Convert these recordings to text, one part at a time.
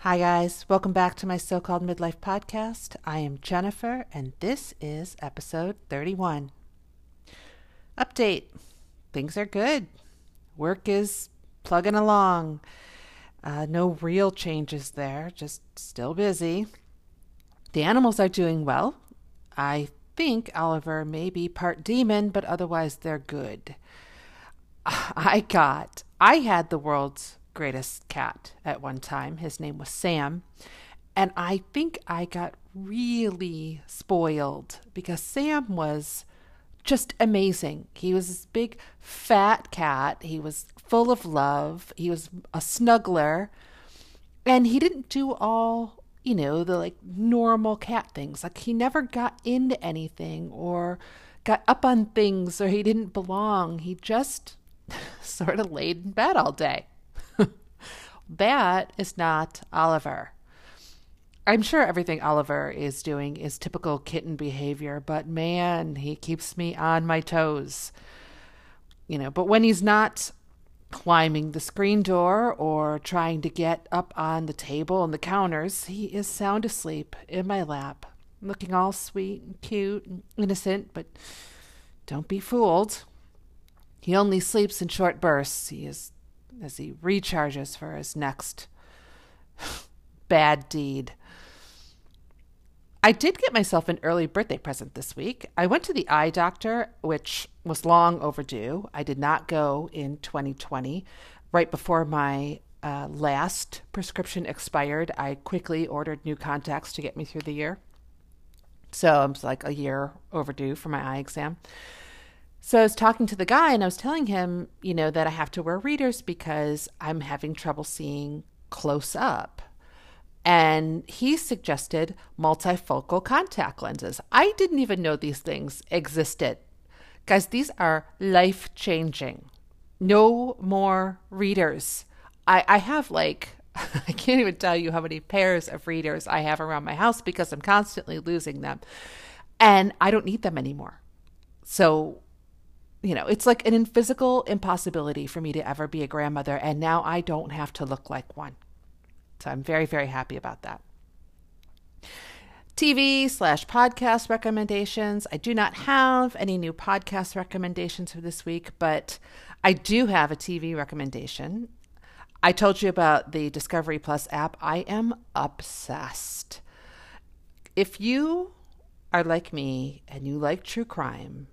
Hi, guys. Welcome back to my so called midlife podcast. I am Jennifer, and this is episode 31. Update things are good. Work is plugging along. Uh, no real changes there, just still busy. The animals are doing well. I think Oliver may be part demon, but otherwise they're good. I got, I had the world's greatest cat at one time. His name was Sam. And I think I got really spoiled because Sam was just amazing. He was this big, fat cat. He was full of love. He was a snuggler. And he didn't do all, you know, the like normal cat things. Like he never got into anything or got up on things or he didn't belong. He just sort of laid in bed all day. that is not Oliver. I'm sure everything Oliver is doing is typical kitten behavior, but man, he keeps me on my toes. You know, but when he's not climbing the screen door or trying to get up on the table and the counters, he is sound asleep in my lap, looking all sweet and cute and innocent, but don't be fooled. He only sleeps in short bursts. He is as he recharges for his next bad deed. I did get myself an early birthday present this week. I went to the eye doctor, which was long overdue. I did not go in 2020. Right before my uh, last prescription expired, I quickly ordered new contacts to get me through the year. So I was like a year overdue for my eye exam. So I was talking to the guy and I was telling him, you know, that I have to wear readers because I'm having trouble seeing close up. And he suggested multifocal contact lenses. I didn't even know these things existed. Guys, these are life changing. No more readers. I, I have like, I can't even tell you how many pairs of readers I have around my house because I'm constantly losing them. And I don't need them anymore. So you know, it's like an physical impossibility for me to ever be a grandmother. And now I don't have to look like one. So I'm very, very happy about that. TV slash podcast recommendations. I do not have any new podcast recommendations for this week, but I do have a TV recommendation. I told you about the Discovery Plus app. I am obsessed. If you are like me and you like true crime,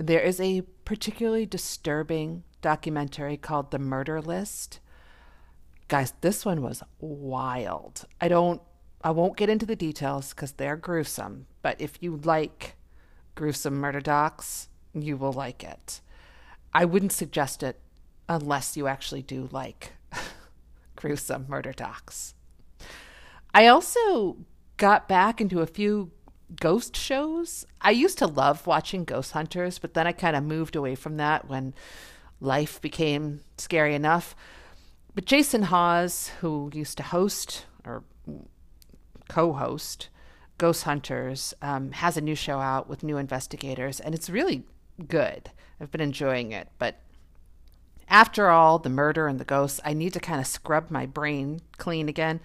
there is a particularly disturbing documentary called The Murder List. Guys, this one was wild. I don't I won't get into the details cuz they're gruesome, but if you like gruesome murder docs, you will like it. I wouldn't suggest it unless you actually do like gruesome murder docs. I also got back into a few ghost shows. I used to love watching Ghost Hunters, but then I kind of moved away from that when life became scary enough. But Jason Hawes, who used to host or co host Ghost Hunters, um, has a new show out with new investigators, and it's really good. I've been enjoying it. But after all the murder and the ghosts, I need to kind of scrub my brain clean again.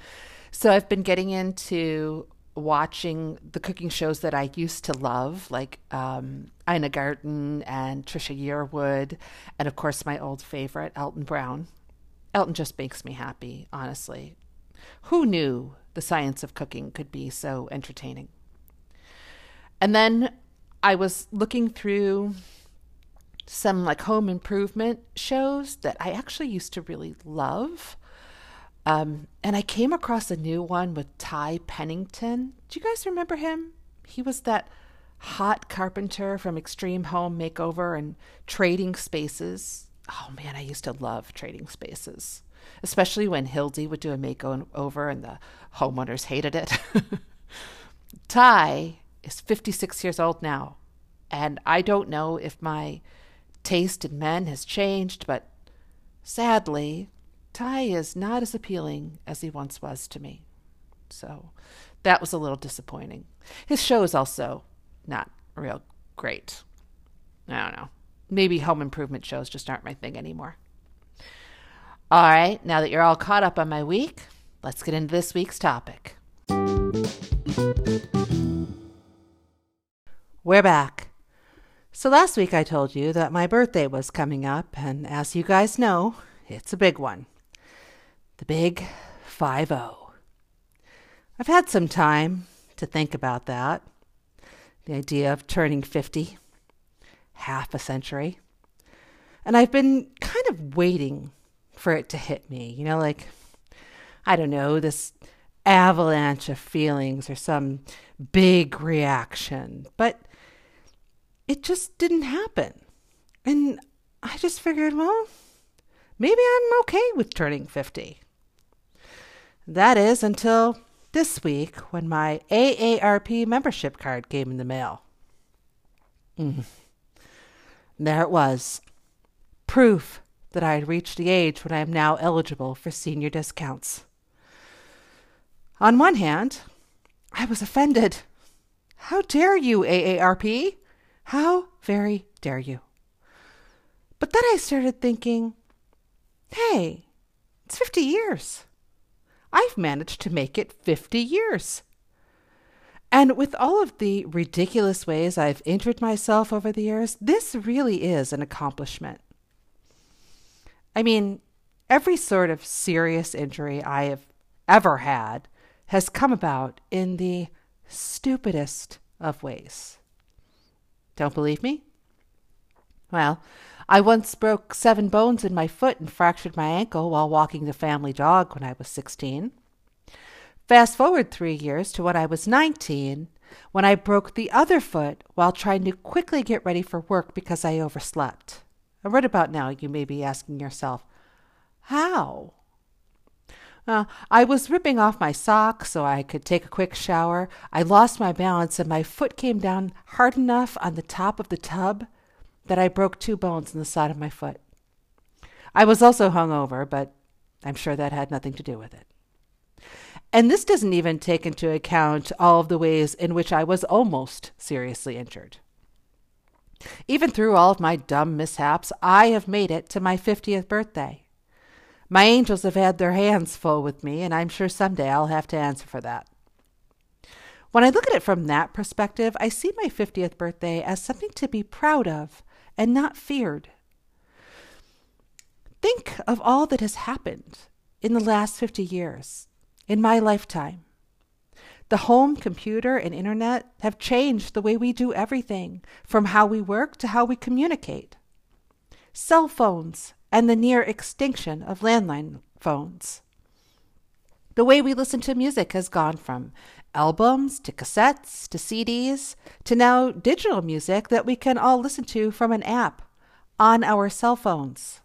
So I've been getting into watching the cooking shows that I used to love, like um, Ina Garten and Trisha Yearwood, and of course my old favorite, Alton Brown. Elton just makes me happy, honestly. Who knew the science of cooking could be so entertaining? And then I was looking through some like home improvement shows that I actually used to really love. Um, and I came across a new one with Ty Pennington. Do you guys remember him? He was that hot carpenter from Extreme Home Makeover and Trading Spaces. Oh man, I used to love Trading Spaces, especially when Hildi would do a makeover and the homeowners hated it. Ty is 56 years old now, and I don't know if my taste in men has changed, but sadly, Ty is not as appealing as he once was to me. So that was a little disappointing. His show is also not real great. I don't know. Maybe home improvement shows just aren't my thing anymore. All right, now that you're all caught up on my week, let's get into this week's topic. We're back. So last week I told you that my birthday was coming up, and as you guys know, it's a big one. The big 5 0. I've had some time to think about that. The idea of turning 50, half a century. And I've been kind of waiting for it to hit me. You know, like, I don't know, this avalanche of feelings or some big reaction. But it just didn't happen. And I just figured, well, maybe I'm okay with turning 50. That is until this week when my AARP membership card came in the mail. Mm. There it was proof that I had reached the age when I am now eligible for senior discounts. On one hand, I was offended. How dare you, AARP? How very dare you? But then I started thinking, hey, it's 50 years. I've managed to make it 50 years. And with all of the ridiculous ways I've injured myself over the years, this really is an accomplishment. I mean, every sort of serious injury I have ever had has come about in the stupidest of ways. Don't believe me? Well, I once broke seven bones in my foot and fractured my ankle while walking the family dog when I was 16. Fast forward three years to when I was 19, when I broke the other foot while trying to quickly get ready for work because I overslept. And right about now, you may be asking yourself, how? Uh, I was ripping off my socks so I could take a quick shower. I lost my balance and my foot came down hard enough on the top of the tub that I broke two bones in the side of my foot. I was also hungover, but I'm sure that had nothing to do with it. And this doesn't even take into account all of the ways in which I was almost seriously injured. Even through all of my dumb mishaps, I have made it to my 50th birthday. My angels have had their hands full with me, and I'm sure someday I'll have to answer for that. When I look at it from that perspective, I see my 50th birthday as something to be proud of and not feared. Think of all that has happened in the last 50 years, in my lifetime. The home computer and internet have changed the way we do everything, from how we work to how we communicate. Cell phones and the near extinction of landline phones. The way we listen to music has gone from albums to cassettes to CDs to now digital music that we can all listen to from an app on our cell phones.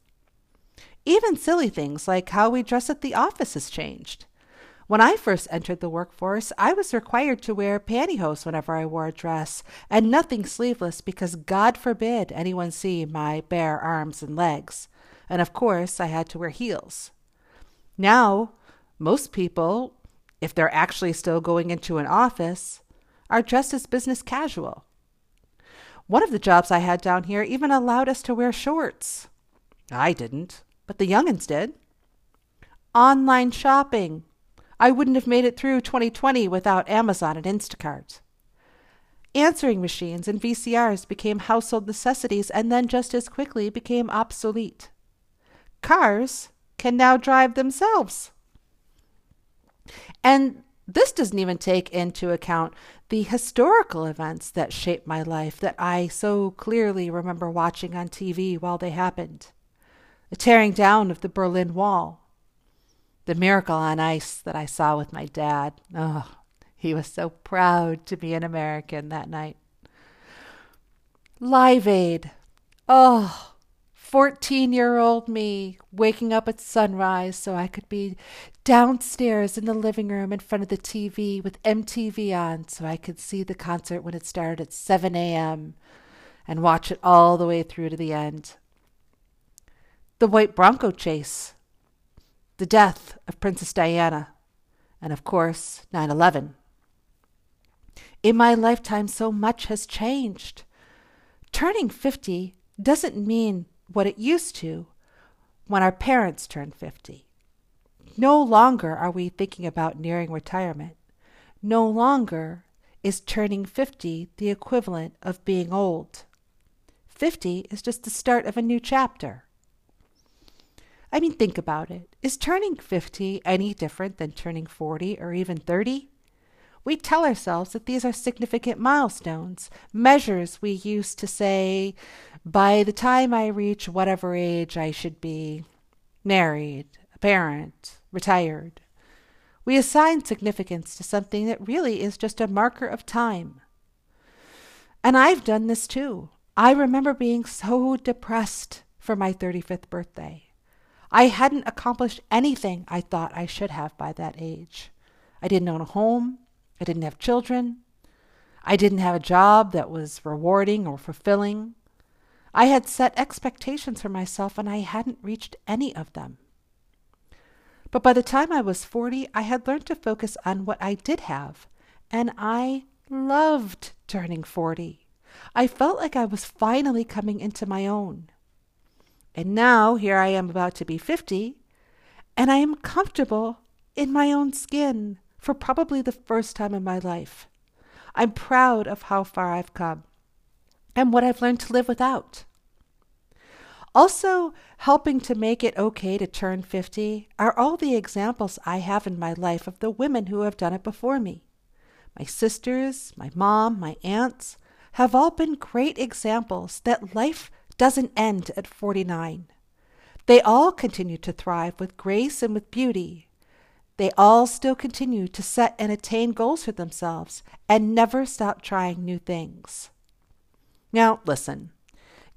Even silly things like how we dress at the office has changed. When I first entered the workforce, I was required to wear pantyhose whenever I wore a dress and nothing sleeveless because God forbid anyone see my bare arms and legs. And of course, I had to wear heels. Now, most people, if they're actually still going into an office, are dressed as business casual. One of the jobs I had down here even allowed us to wear shorts. I didn't, but the youngins did. Online shopping. I wouldn't have made it through 2020 without Amazon and Instacart. Answering machines and VCRs became household necessities and then just as quickly became obsolete cars can now drive themselves. And this doesn't even take into account the historical events that shaped my life that I so clearly remember watching on TV while they happened. The tearing down of the Berlin Wall, the miracle on ice that I saw with my dad. Oh, he was so proud to be an American that night. Live Aid. Oh, 14 year old me waking up at sunrise so I could be downstairs in the living room in front of the TV with MTV on so I could see the concert when it started at 7 a.m. and watch it all the way through to the end. The White Bronco Chase, the death of Princess Diana, and of course, 9 11. In my lifetime, so much has changed. Turning 50 doesn't mean what it used to, when our parents turned 50. No longer are we thinking about nearing retirement. No longer is turning 50 the equivalent of being old. 50 is just the start of a new chapter. I mean, think about it. Is turning 50 any different than turning 40 or even 30? We tell ourselves that these are significant milestones, measures we use to say, by the time I reach whatever age I should be married, a parent, retired. We assign significance to something that really is just a marker of time. And I've done this too. I remember being so depressed for my 35th birthday. I hadn't accomplished anything I thought I should have by that age. I didn't own a home. I didn't have children. I didn't have a job that was rewarding or fulfilling. I had set expectations for myself and I hadn't reached any of them. But by the time I was 40, I had learned to focus on what I did have, and I loved turning 40. I felt like I was finally coming into my own. And now here I am about to be 50, and I am comfortable in my own skin for probably the first time in my life. I'm proud of how far I've come and what I've learned to live without. Also, helping to make it okay to turn 50 are all the examples I have in my life of the women who have done it before me. My sisters, my mom, my aunts have all been great examples that life doesn't end at 49. They all continue to thrive with grace and with beauty. They all still continue to set and attain goals for themselves and never stop trying new things. Now, listen,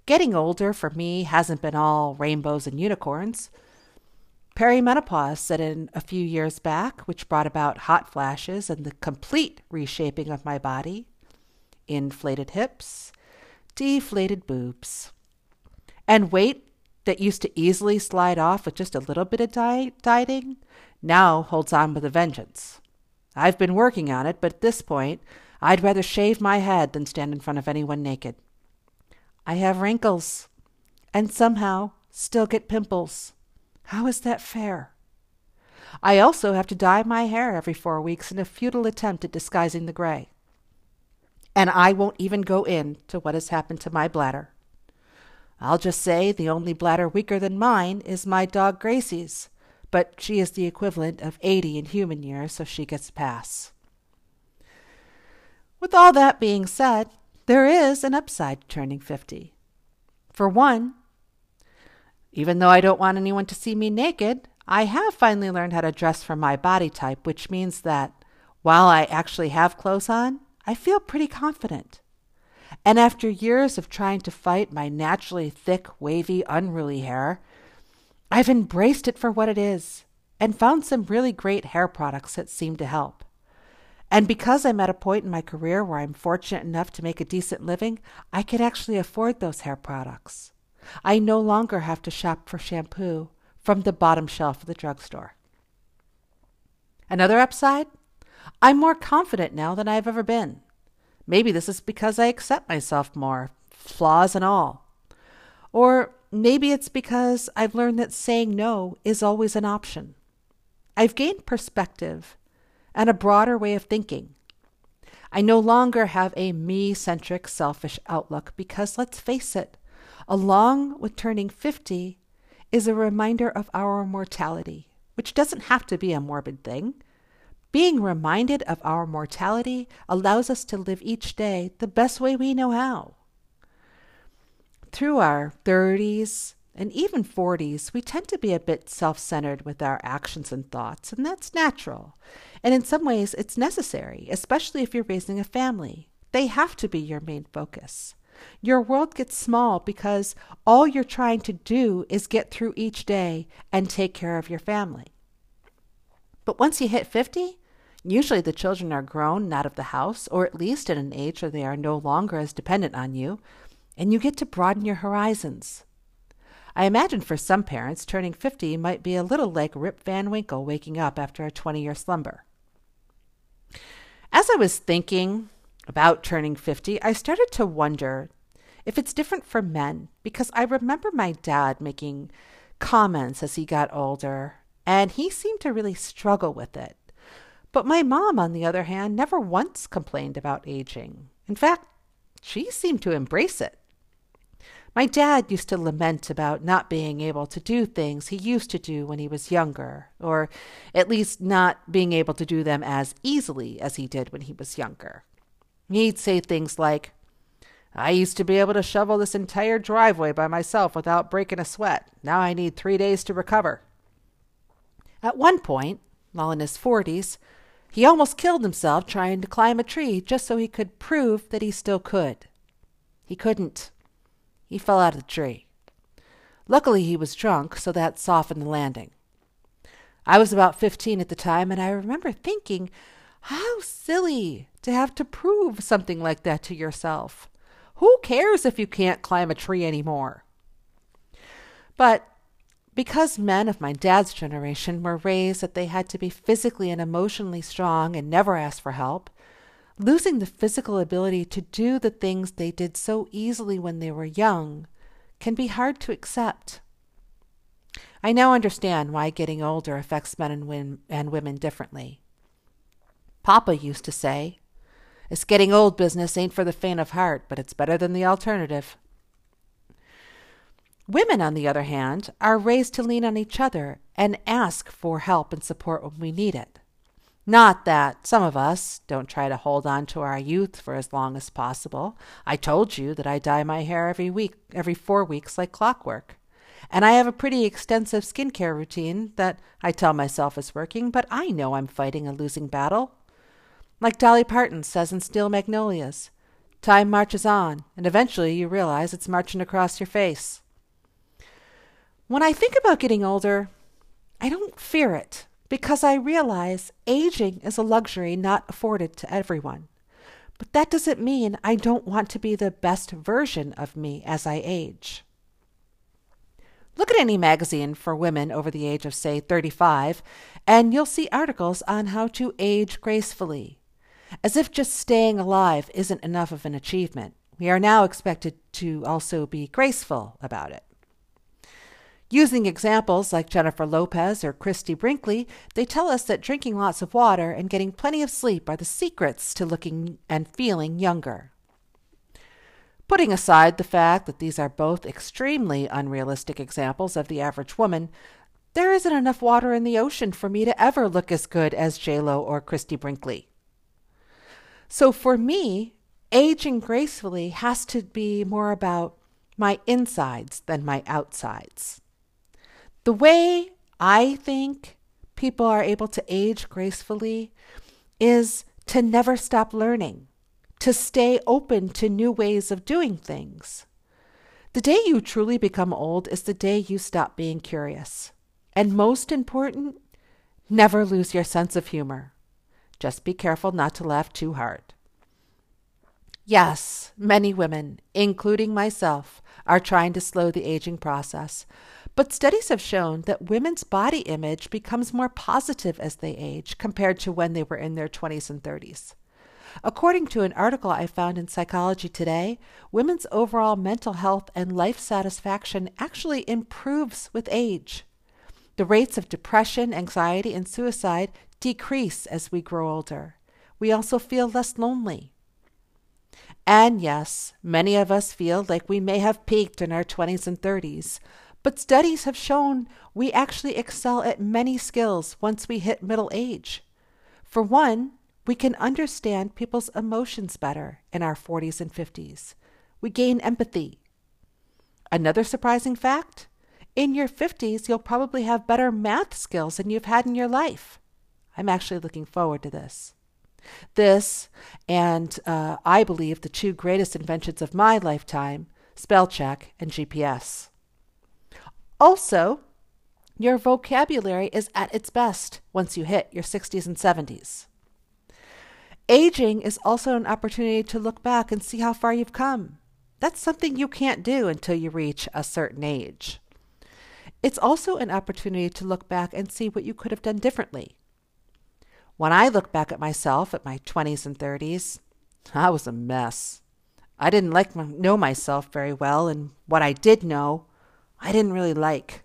Getting older for me hasn't been all rainbows and unicorns. Perimenopause set in a few years back, which brought about hot flashes and the complete reshaping of my body. Inflated hips, deflated boobs. And weight that used to easily slide off with just a little bit of diet, dieting now holds on with a vengeance. I've been working on it, but at this point, I'd rather shave my head than stand in front of anyone naked. I have wrinkles and somehow still get pimples. How is that fair? I also have to dye my hair every four weeks in a futile attempt at disguising the gray. And I won't even go into what has happened to my bladder. I'll just say the only bladder weaker than mine is my dog Gracie's, but she is the equivalent of 80 in human years, so she gets a pass. With all that being said, there is an upside to turning 50. For one, even though I don't want anyone to see me naked, I have finally learned how to dress for my body type, which means that while I actually have clothes on, I feel pretty confident. And after years of trying to fight my naturally thick, wavy, unruly hair, I've embraced it for what it is and found some really great hair products that seem to help. And because I'm at a point in my career where I'm fortunate enough to make a decent living, I can actually afford those hair products. I no longer have to shop for shampoo from the bottom shelf of the drugstore. Another upside? I'm more confident now than I've ever been. Maybe this is because I accept myself more, flaws and all. Or maybe it's because I've learned that saying no is always an option. I've gained perspective and a broader way of thinking. I no longer have a me centric, selfish outlook because, let's face it, along with turning 50 is a reminder of our mortality, which doesn't have to be a morbid thing. Being reminded of our mortality allows us to live each day the best way we know how. Through our 30s, and even 40s, we tend to be a bit self centered with our actions and thoughts, and that's natural. And in some ways, it's necessary, especially if you're raising a family. They have to be your main focus. Your world gets small because all you're trying to do is get through each day and take care of your family. But once you hit 50, usually the children are grown and out of the house, or at least at an age where they are no longer as dependent on you, and you get to broaden your horizons. I imagine for some parents, turning 50 might be a little like Rip Van Winkle waking up after a 20 year slumber. As I was thinking about turning 50, I started to wonder if it's different for men because I remember my dad making comments as he got older, and he seemed to really struggle with it. But my mom, on the other hand, never once complained about aging. In fact, she seemed to embrace it. My dad used to lament about not being able to do things he used to do when he was younger, or at least not being able to do them as easily as he did when he was younger. He'd say things like, I used to be able to shovel this entire driveway by myself without breaking a sweat. Now I need three days to recover. At one point, while in his forties, he almost killed himself trying to climb a tree just so he could prove that he still could. He couldn't. He fell out of the tree. Luckily, he was drunk, so that softened the landing. I was about 15 at the time, and I remember thinking, how silly to have to prove something like that to yourself. Who cares if you can't climb a tree anymore? But because men of my dad's generation were raised that they had to be physically and emotionally strong and never ask for help, losing the physical ability to do the things they did so easily when they were young can be hard to accept. I now understand why getting older affects men and, and women differently. Papa used to say, This getting old business ain't for the faint of heart, but it's better than the alternative. Women, on the other hand, are raised to lean on each other and ask for help and support when we need it. Not that some of us don't try to hold on to our youth for as long as possible. I told you that I dye my hair every week, every four weeks, like clockwork. And I have a pretty extensive skincare routine that I tell myself is working, but I know I'm fighting a losing battle. Like Dolly Parton says in Steel Magnolias, time marches on, and eventually you realize it's marching across your face. When I think about getting older, I don't fear it because I realize aging is a luxury not afforded to everyone. But that doesn't mean I don't want to be the best version of me as I age. Look at any magazine for women over the age of, say, 35, and you'll see articles on how to age gracefully. As if just staying alive isn't enough of an achievement, we are now expected to also be graceful about it. Using examples like Jennifer Lopez or Christie Brinkley, they tell us that drinking lots of water and getting plenty of sleep are the secrets to looking and feeling younger. Putting aside the fact that these are both extremely unrealistic examples of the average woman, there isn't enough water in the ocean for me to ever look as good as J-Lo or Christie Brinkley. So for me, aging gracefully has to be more about my insides than my outsides. The way I think people are able to age gracefully is to never stop learning, to stay open to new ways of doing things. The day you truly become old is the day you stop being curious. And most important, never lose your sense of humor. Just be careful not to laugh too hard. Yes, many women, including myself, are trying to slow the aging process, but studies have shown that women's body image becomes more positive as they age compared to when they were in their 20s and 30s. According to an article I found in Psychology Today, women's overall mental health and life satisfaction actually improves with age. The rates of depression, anxiety, and suicide decrease as we grow older. We also feel less lonely. And yes, many of us feel like we may have peaked in our 20s and 30s, but studies have shown we actually excel at many skills once we hit middle age. For one, we can understand people's emotions better in our 40s and 50s. We gain empathy. Another surprising fact in your 50s, you'll probably have better math skills than you've had in your life. I'm actually looking forward to this. This, and uh, I believe the two greatest inventions of my lifetime spell check and GPS. Also, your vocabulary is at its best once you hit your 60s and 70s. Aging is also an opportunity to look back and see how far you've come. That's something you can't do until you reach a certain age. It's also an opportunity to look back and see what you could have done differently. When I look back at myself at my 20s and 30s, I was a mess. I didn't like know myself very well, and what I did know, I didn't really like.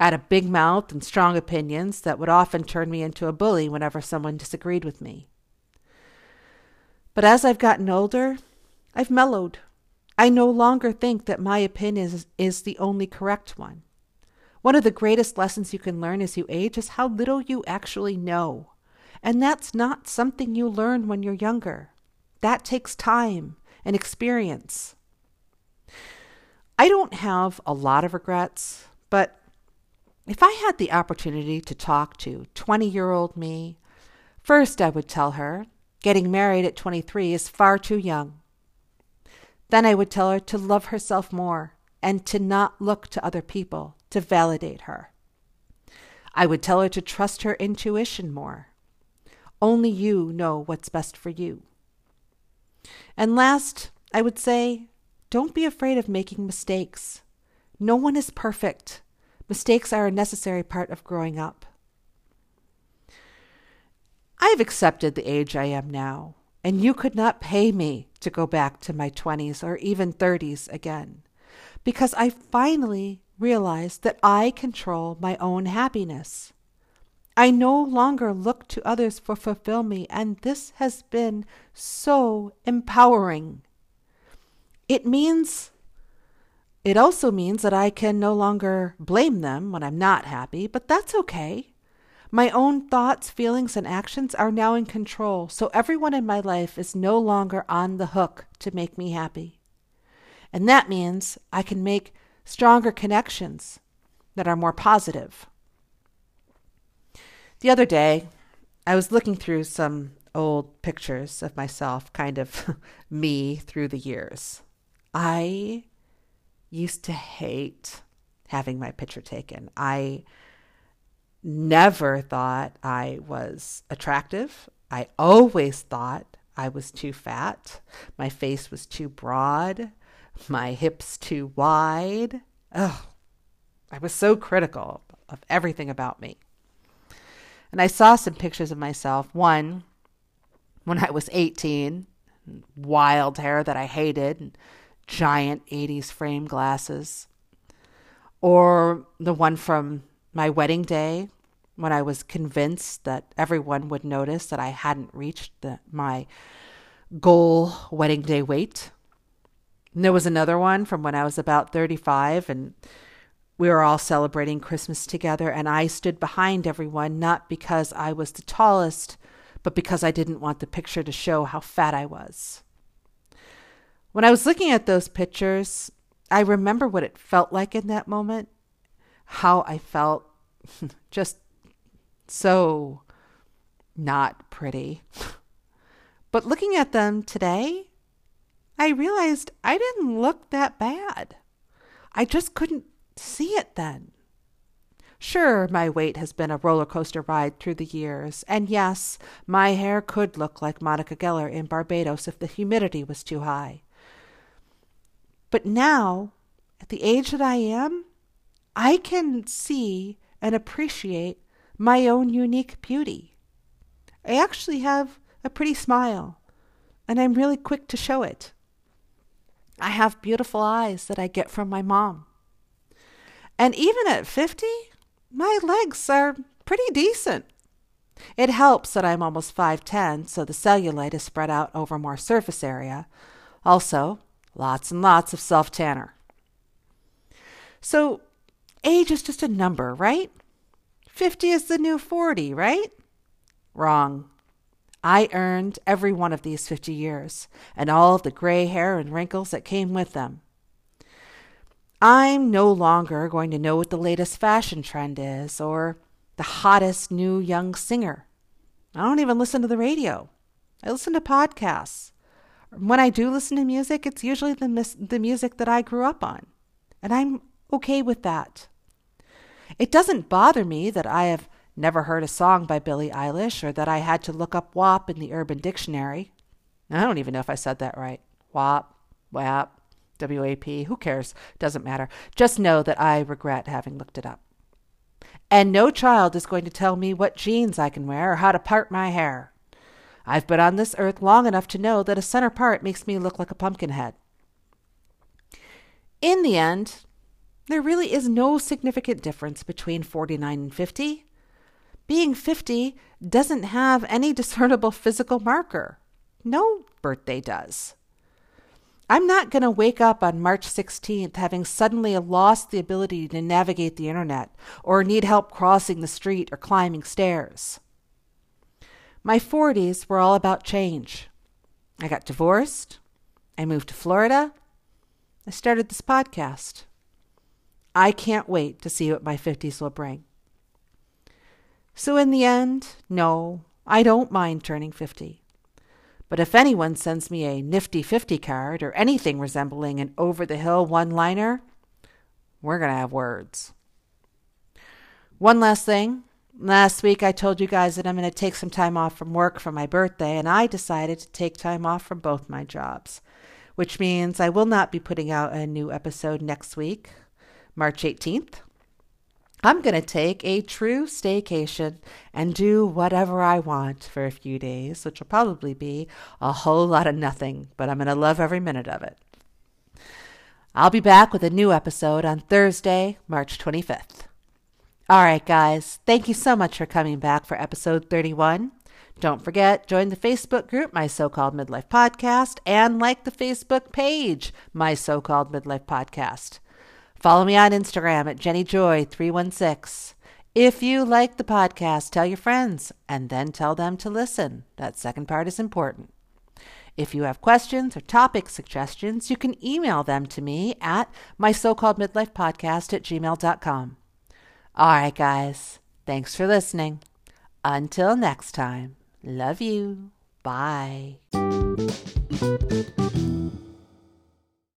I had a big mouth and strong opinions that would often turn me into a bully whenever someone disagreed with me. But as I've gotten older, I've mellowed. I no longer think that my opinion is, is the only correct one. One of the greatest lessons you can learn as you age is how little you actually know. And that's not something you learn when you're younger. That takes time and experience. I don't have a lot of regrets, but if I had the opportunity to talk to 20 year old me, first I would tell her getting married at 23 is far too young. Then I would tell her to love herself more and to not look to other people to validate her. I would tell her to trust her intuition more. Only you know what's best for you. And last, I would say, don't be afraid of making mistakes. No one is perfect. Mistakes are a necessary part of growing up. I have accepted the age I am now, and you could not pay me to go back to my 20s or even 30s again, because I finally realized that I control my own happiness. I no longer look to others for fulfill me, and this has been so empowering. It means it also means that I can no longer blame them when I'm not happy, but that's okay. My own thoughts, feelings, and actions are now in control, so everyone in my life is no longer on the hook to make me happy. And that means I can make stronger connections that are more positive. The other day, I was looking through some old pictures of myself, kind of me through the years. I used to hate having my picture taken. I never thought I was attractive. I always thought I was too fat. My face was too broad. My hips too wide. Oh, I was so critical of everything about me. And I saw some pictures of myself. One, when I was 18, wild hair that I hated, giant 80s frame glasses. Or the one from my wedding day when I was convinced that everyone would notice that I hadn't reached the, my goal wedding day weight. And there was another one from when I was about 35 and we were all celebrating Christmas together, and I stood behind everyone, not because I was the tallest, but because I didn't want the picture to show how fat I was. When I was looking at those pictures, I remember what it felt like in that moment, how I felt just so not pretty. But looking at them today, I realized I didn't look that bad. I just couldn't see it then. Sure, my weight has been a roller coaster ride through the years, and yes, my hair could look like Monica Geller in Barbados if the humidity was too high. But now, at the age that I am, I can see and appreciate my own unique beauty. I actually have a pretty smile, and I'm really quick to show it. I have beautiful eyes that I get from my mom. And even at 50, my legs are pretty decent. It helps that I'm almost 5'10, so the cellulite is spread out over more surface area. Also, lots and lots of self tanner. So, age is just a number, right? 50 is the new 40, right? Wrong. I earned every one of these 50 years and all the gray hair and wrinkles that came with them. I'm no longer going to know what the latest fashion trend is or the hottest new young singer. I don't even listen to the radio. I listen to podcasts. When I do listen to music, it's usually the, mis- the music that I grew up on. And I'm okay with that. It doesn't bother me that I have never heard a song by Billie Eilish or that I had to look up WAP in the Urban Dictionary. I don't even know if I said that right. WAP, WAP. WAP, who cares? Doesn't matter. Just know that I regret having looked it up. And no child is going to tell me what jeans I can wear or how to part my hair. I've been on this earth long enough to know that a center part makes me look like a pumpkin head. In the end, There really is no significant difference between 49 and 50. Being 50 doesn't have any discernible physical marker. No birthday does. I'm not going to wake up on March 16th having suddenly lost the ability to navigate the internet or need help crossing the street or climbing stairs. My 40s were all about change. I got divorced. I moved to Florida. I started this podcast. I can't wait to see what my 50s will bring. So, in the end, no, I don't mind turning 50. But if anyone sends me a nifty 50 card or anything resembling an over the hill one liner, we're going to have words. One last thing. Last week I told you guys that I'm going to take some time off from work for my birthday, and I decided to take time off from both my jobs, which means I will not be putting out a new episode next week, March 18th. I'm going to take a true staycation and do whatever I want for a few days, which will probably be a whole lot of nothing, but I'm going to love every minute of it. I'll be back with a new episode on Thursday, March 25th. All right, guys, thank you so much for coming back for episode 31. Don't forget, join the Facebook group, My So Called Midlife Podcast, and like the Facebook page, My So Called Midlife Podcast. Follow me on Instagram at JennyJoy316. If you like the podcast, tell your friends and then tell them to listen. That second part is important. If you have questions or topic suggestions, you can email them to me at my so-called midlife podcast at gmail.com. All right, guys. Thanks for listening. Until next time, love you. Bye.